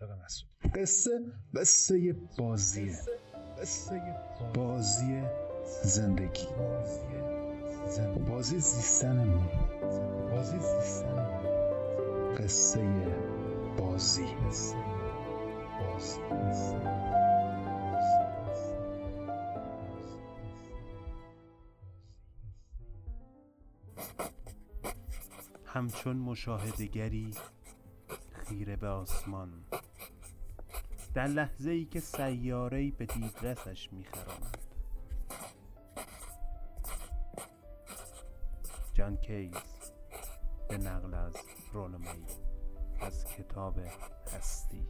صادق مسعودی قصه قصه بازیه. قصه بازی زندگی. بازی زیستنمون بازی زیستنمون قصه بازی. بازی همچون مشاهدگری خیره به آسمان. در لحظه ای که سیاره به دیدرسش میخراند جان کیز به نقل از رولمی از کتاب هستی.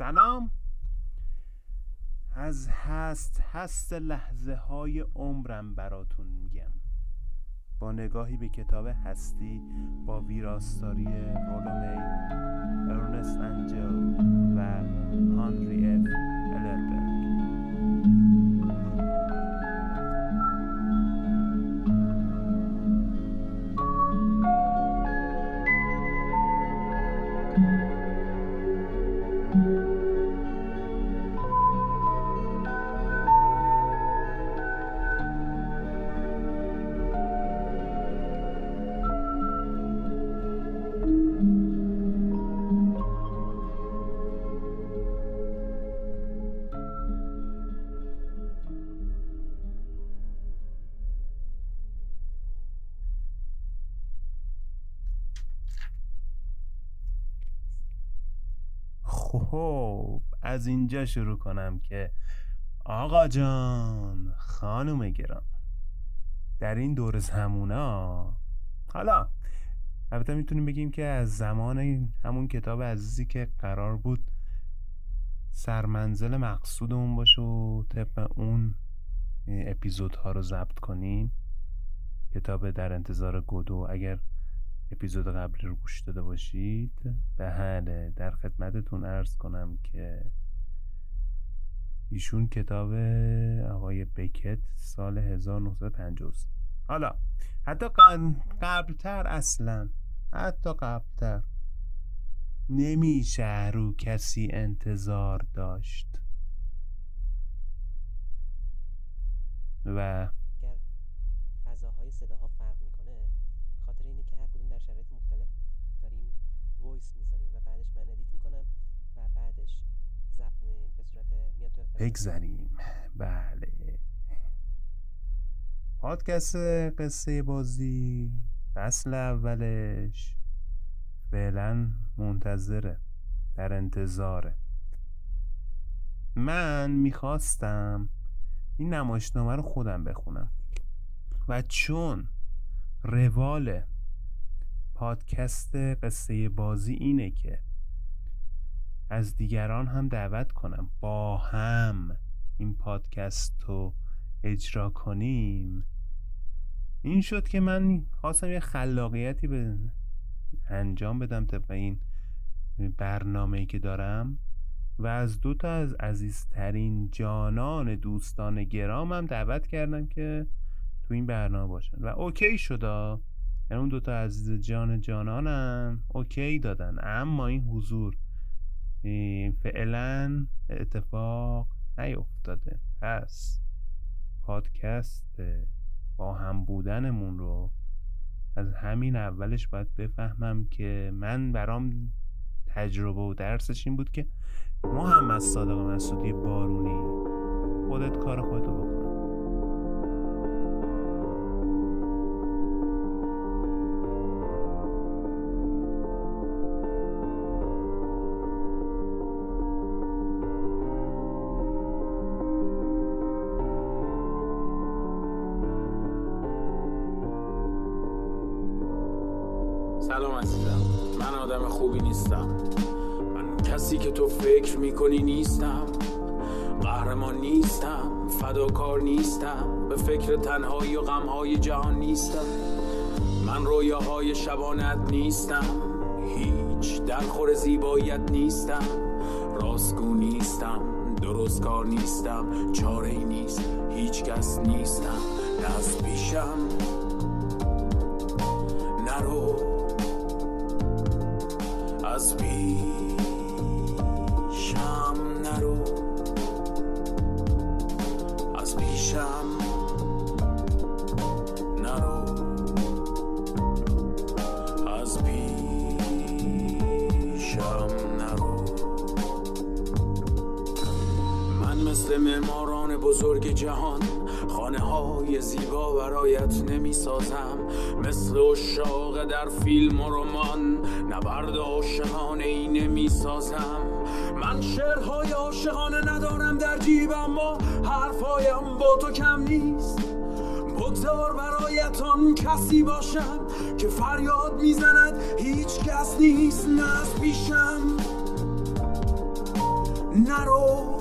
سلام. از هست هست لحظه های عمرم براتون میگم. با نگاهی به کتاب هستی با ویراستاری رولومی ارنست انجل و هانری اف. خب از اینجا شروع کنم که آقا جان خانم گرام در این دور زمونا حالا البته می‌تونیم بگیم که از زمان همون کتاب عزیزی که قرار بود سرمنزل مقصودمون باشه و طبق اون اپیزودها رو ضبط کنیم. کتاب در انتظار گودو اگر اپیزود قبلی رو گوش داده باشید. بله در خدمتتون ارز کنم که ایشون کتاب آقای بکت سال 1953 حالا حتی قبلتر اصلا حتی قبلتر نمیشه رو کسی انتظار داشت. و فضاهای صداها فرق می‌کنه به خاطر اینه که هر کدوم در شرایط مختلف داریم voice می‌ذاریم و بعدش من edit می‌کنم و بعدش ضبط به صورت میاد تو بگذریم. بله. پادکست قصه بازی فصل اولش فعلا منتظره در انتظاره. من می‌خواستم این نمایشنامه رو خودم بخونم و چون روال پادکست قصه بازی اینه که از دیگران هم دعوت کنم. با هم این پادکست رو اجرا کنیم. این شد که من خواستم یه خلاقیتی به انجام بدم طبق این برنامه ای که دارم و از دو تا از عزیزترین جانان دوستان گرامم دعوت کردم که تو این برنامه باشن. و اوکی شدا یعنی اون دوتا عزیز جان جانانم اوکی دادن. اما این حضور فعلا اتفاق نیفتاده. پس پادکست با هم بودنمون رو از همین اولش باید بفهمم که من برام تجربه و درسش این بود که محمد صادق مسعودی بارونی خودت کار خودتو بکن. نیستم. من کسی که تو فکر می‌کنی نیستم. قهرمان نیستم فداکار نیستم. به فکر تنهایی و غمهای جهان نیستم. من رویاهای شبانت نیستم. هیچ درخور زیباییت نیستم. راستگو نیستم درست کار نیستم چاره ای نیست هیچ کس نیستم. از پیشم نرو از پیشم مثل معماران بزرگ جهان. خانه های زیبا برایت نمی سازم مثل اشاق در فیلم و رمان. نبرد عاشقانه ای نمی سازم من شعرهای عاشقانه ندارم در جیبم اما حرفهایم با تو کم نیست. بگذار برایتان کسی باشم که فریاد می‌زند. هیچ کس نیست نه از پیشم. نرو.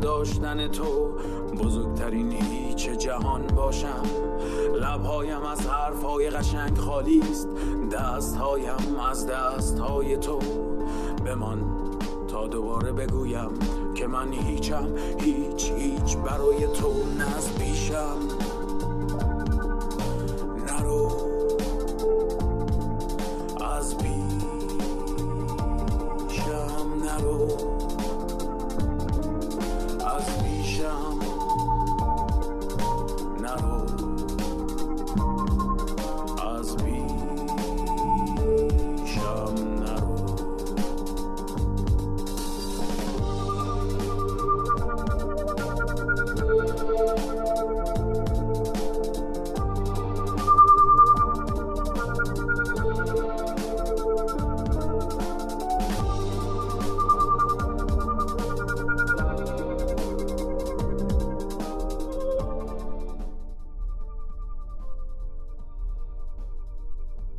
داشتن تو بزرگترین هیچ جهان باشم. لبهایم از حرفهای قشنگ خالی است. دستهایم از دستهای تو. بمان تا دوباره بگویم که من هیچم. هیچ هیچ برای تو نه از پیشم.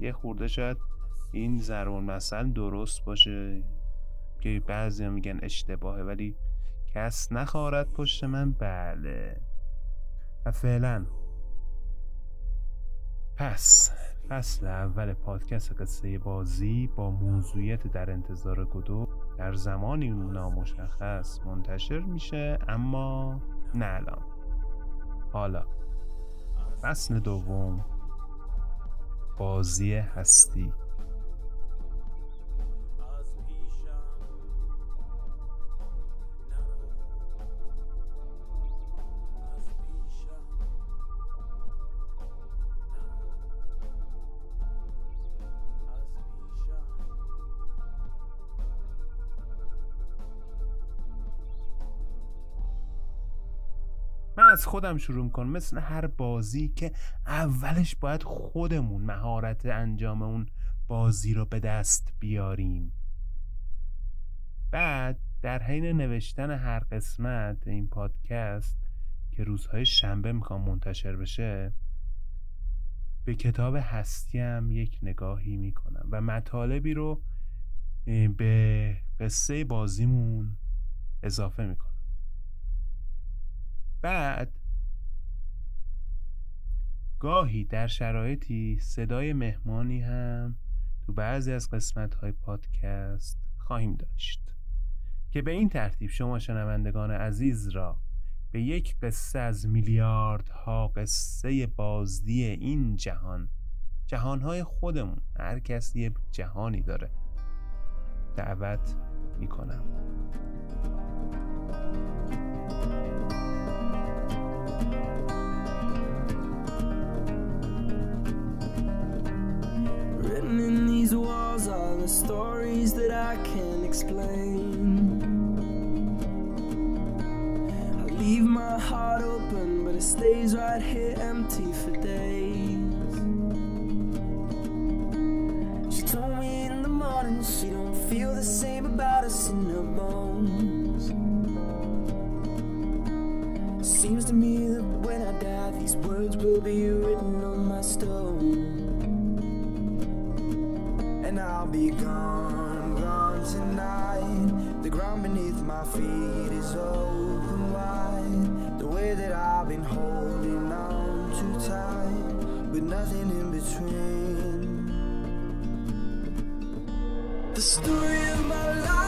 یه خورده شاید این ضرب مثل درست باشه که بعضی میگن اشتباهه ولی کس نخارد پشت من. بله. و فعلا. پس فصل اول پادکست قصه بازی با موضوعیت در انتظار گدو در زمانی نامشخص منتشر میشه اما نه الان. حالا فصل دوم. بازی هستی. از خودم شروع کنم مثل هر بازی که اولش باید خودمون مهارت انجام اون بازی رو به دست بیاریم. بعد در حین نوشتن هر قسمت این پادکست که روزهای شنبه می‌خوام منتشر بشه به کتاب هستیم یک نگاهی می‌کنم و مطالبی رو به قصه بازیمون اضافه می‌کنم. بعد گاهی در شرایطی صدای مهمانی هم تو بعضی از قسمت های پادکست خواهیم داشت که به این ترتیب شما شنوندگان عزیز را به یک قصه از میلیاردها قصه بازدی این جهان جهانهای خودمون هر کسی یه جهانی داره دعوت می‌کنم. Written in these walls are the stories that I can't explain. I leave my heart open, but it stays right here empty for days. She told me in the morning she don't feel the same about us in her bones. Seems to me that when I die, these words will be be gone, gone tonight. The ground beneath my feet is open wide. The way that I've been holding on too tight, with nothing in between. The story of my life,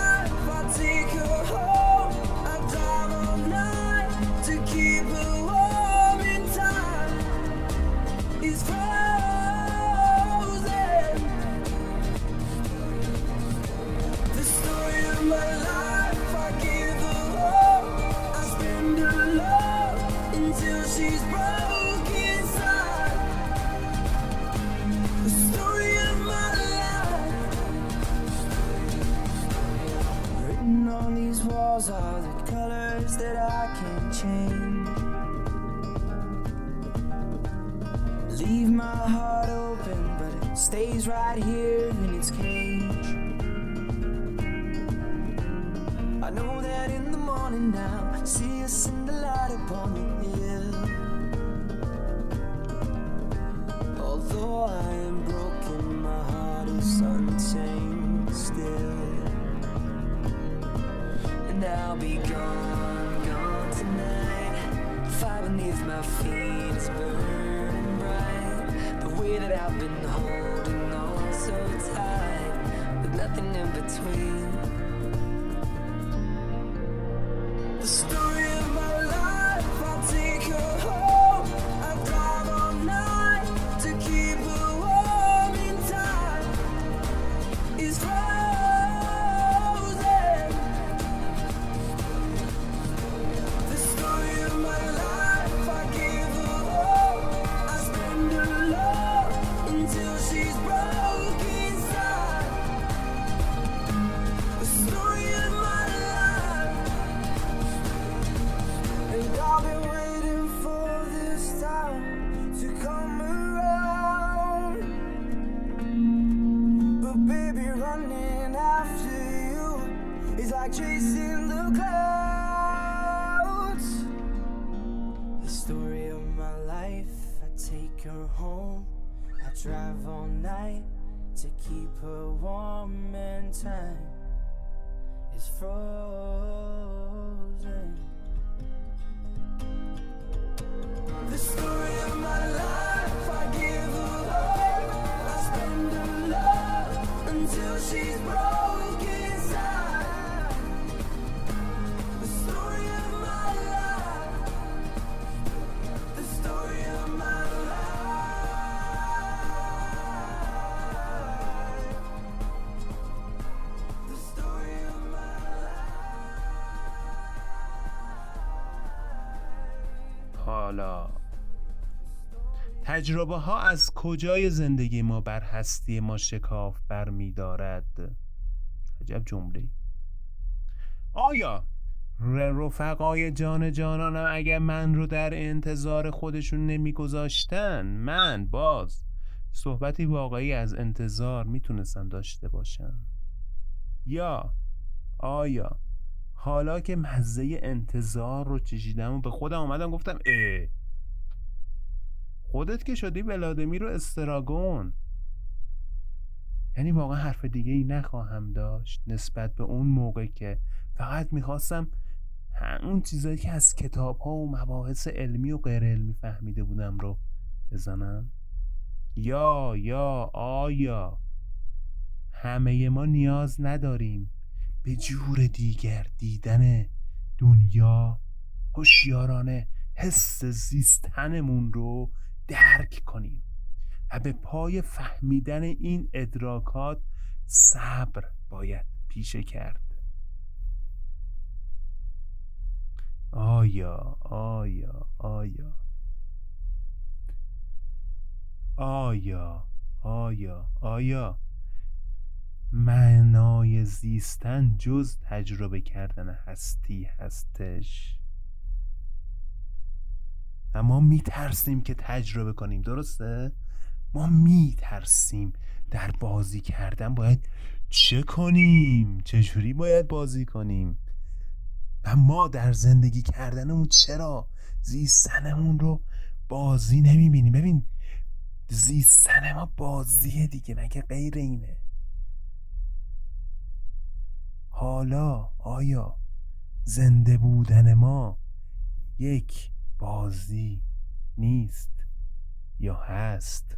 beneath my feet is burning bright. The way that I've been holding on so tight, with nothing in between. Like chasing the clouds. The story of my life, I take her home. I drive all night to keep her warm and time is frozen. The story of my life, I give her all. I spend her love until she's broke حالا. تجربه ها از کجای زندگی ما بر هستی ما شکاف بر می دارد؟ عجب جمله آیا رفقای جان جانانم اگر من رو در انتظار خودشون نمیگذاشتن من باز صحبتی واقعی از انتظار می‌تونستم داشته باشم؟ یا آیا حالا که مزه انتظار رو چشیدم و به خودم اومدم گفتم اه خودت که شدی ولادیمیر و استراگون. یعنی واقعا حرف دیگه ای نخواهم داشت نسبت به اون موقع که فقط می‌خواستم اون چیزایی که از کتاب ها و مباحث علمی و غیر علمی فهمیده بودم رو بزنم. یا یا آیا. همه ما نیاز نداریم به جور دیگر دیدن دنیا هوشیارانه حس زیستنمون رو درک کنیم و به پای فهمیدن این ادراکات صبر باید پیشه کرد. آیا آیا آیا. آیا آیا آیا. معنای زیستن جز تجربه کردن هستی هستش اما میترسیم که تجربه کنیم درسته؟ ما میترسیم در بازی کردن باید چه کنیم؟ چجوری باید بازی کنیم؟ و ما در زندگی کردنمون چرا زیستنمون رو بازی نمی‌بینیم ببین زیستن ما بازیه دیگه مگه غیر اینه حالا آیا زنده بودن ما یک بازی نیست یا هست؟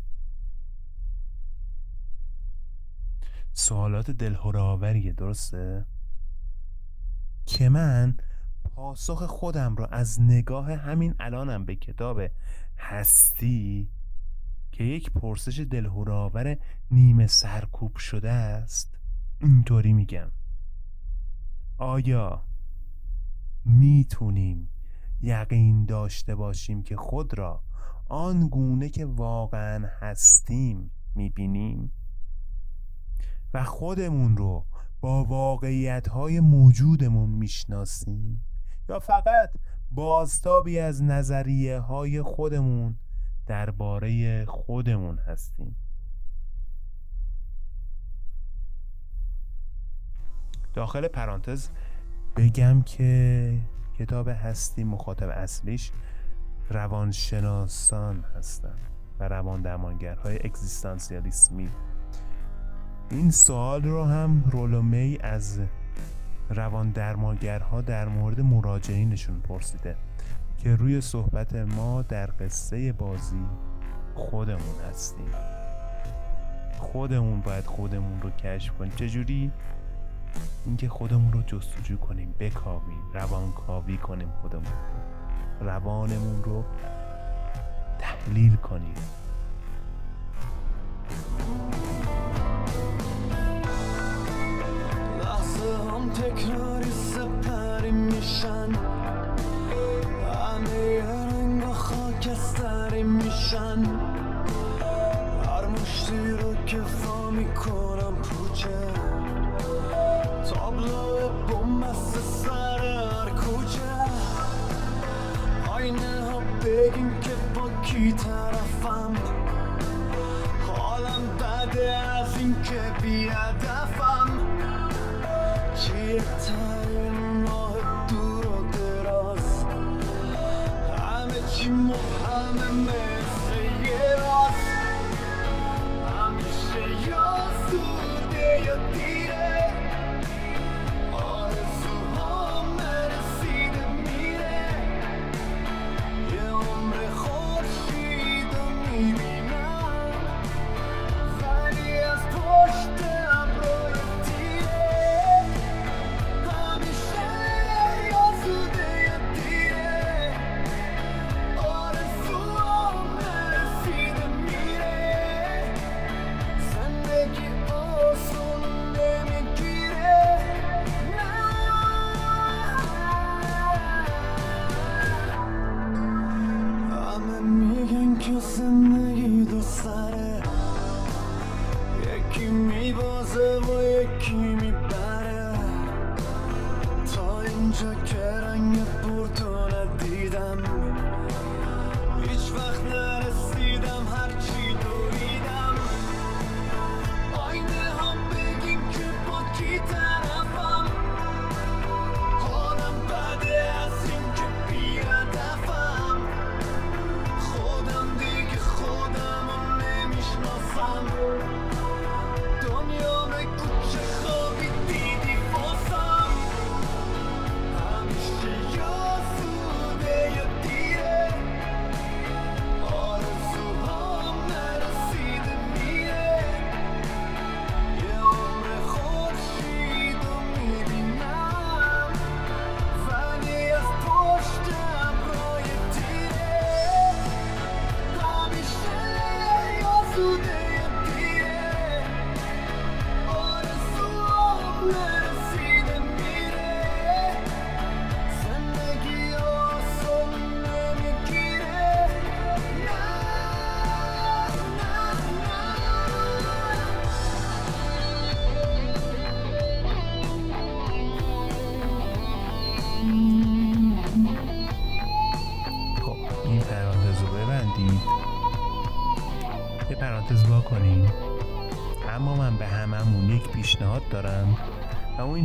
سوالات دلهوراوریه درسته؟ که من پاسخ خودم را از نگاه همین الانم به کتاب هستی که یک پرسش دلهوراور نیمه سرکوب شده است اینطوری میگم. آیا می‌تونیم یقین داشته باشیم که خود را آن گونه که واقعا هستیم می‌بینیم؟ و خودمون رو با واقعیت های موجودمون می‌شناسیم؟ یا فقط بازتابی از نظریه های خودمون درباره خودمون هستیم؟ داخل پرانتز بگم که کتاب هستی مخاطب اصلیش روانشناسان هستن و روان درمانگرهای اگزیستانسیالیسمی. این سوال رو هم رولومی از روان درمانگرها در مورد مراجعینشون پرسیده که روی صحبت ما در قصه بازی خودمون هستیم. خودمون باید خودمون رو کشف کنیم. چجوری؟ اینکه خودمون رو جستجو کنیم بکاویم روانکاوی کنیم خودمون روانمون رو تحلیل کنیم. هم تکراری سپری میشن. همه رنگ خاکستری میشن. هر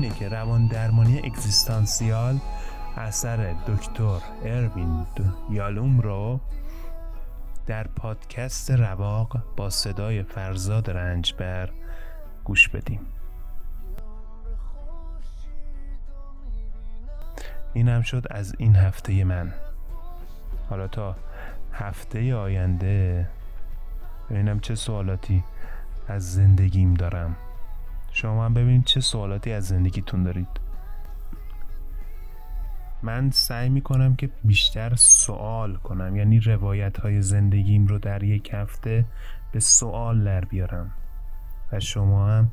اینه که روان درمانی اگزیستانسیال اثر دکتر اروین یالوم رو در پادکست رواق با صدای فرزاد رنجبر گوش بدیم. این هم شد از این هفته من. حالا تا هفته آینده. ببینم چه سوالاتی از زندگیم دارم. شما هم ببینید چه سوالاتی از زندگیتون دارید. من سعی می‌کنم که بیشتر سوال کنم یعنی روایت های زندگیم رو در یک هفته به سوال در بیارم. و شما هم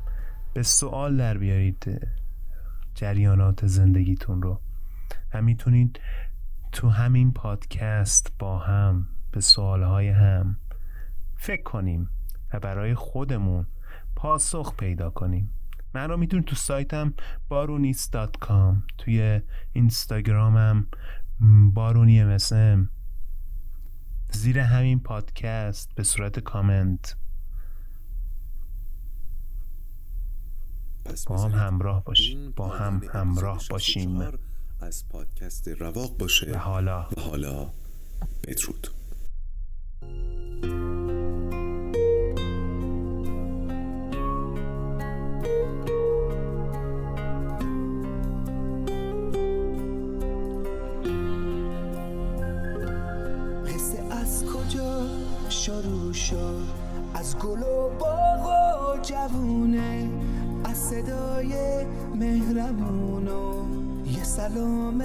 به سوال در بیارید جریانات زندگیتون رو. و می‌تونید تو همین پادکست با هم به سوالهای هم فکر کنیم و برای خودمون پاسخ پیدا کنیم. من رو می‌تونید تو سایتم بارونیست.com توی اینستاگرامم بارونی MSM زیر همین پادکست به صورت کامنت. پس با هم همراه باشیم. با هم همراه باشیم. 64 از پادکست رواق باشه. و حالا. و حالا. بدرود. از گل و باغ و جوونه از صدای مهربون و یه سلام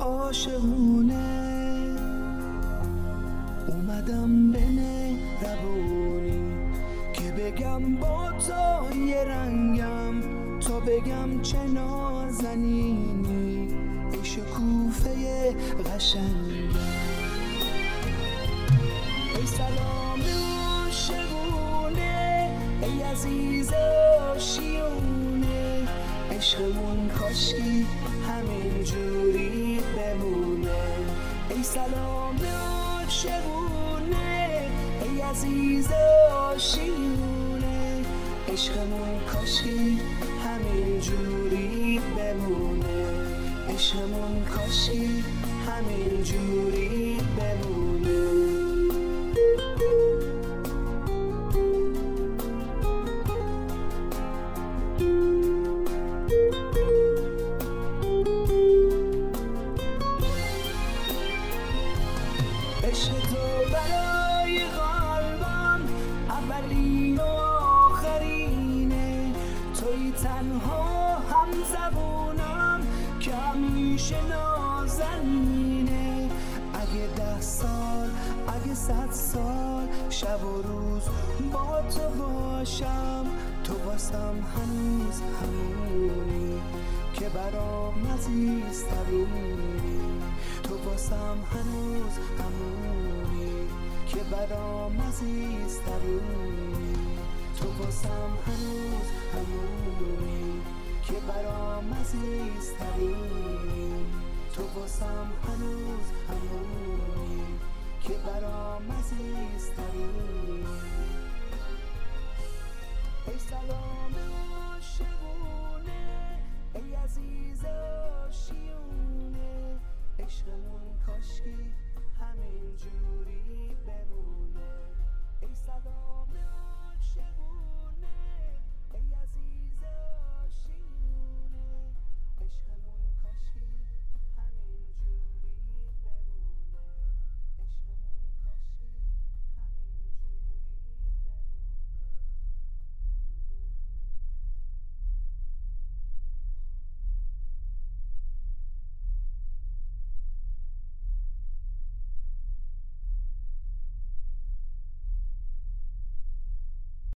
عاشقونه. اومدم به مهربونی که بگم با تو یه رنگم تا بگم چه نازنینی ای شکوفه قشنگم. ای سلام عزیز آشیونه عشقمون کاشکی همین جوری بمونه. ای سلام شبونه ای عزیز آشیونه عشقمون کاشکی همین جوری بمونه. عشقمون کاشکی همین جوری عشق تو برای قلبم اولین و آخرینه. توی تنها هم زبونم که همیشه نازنینه. اگه ده سال اگه صد سال شب و روز با تو باشم تو واسم هنوز همونی که برام حواسم هنوز همونی که برام عزیز ترونی. تو واسم هنوز همونی که برام عزیز ترونی. تو واسم هنوز همونی که برام عزیز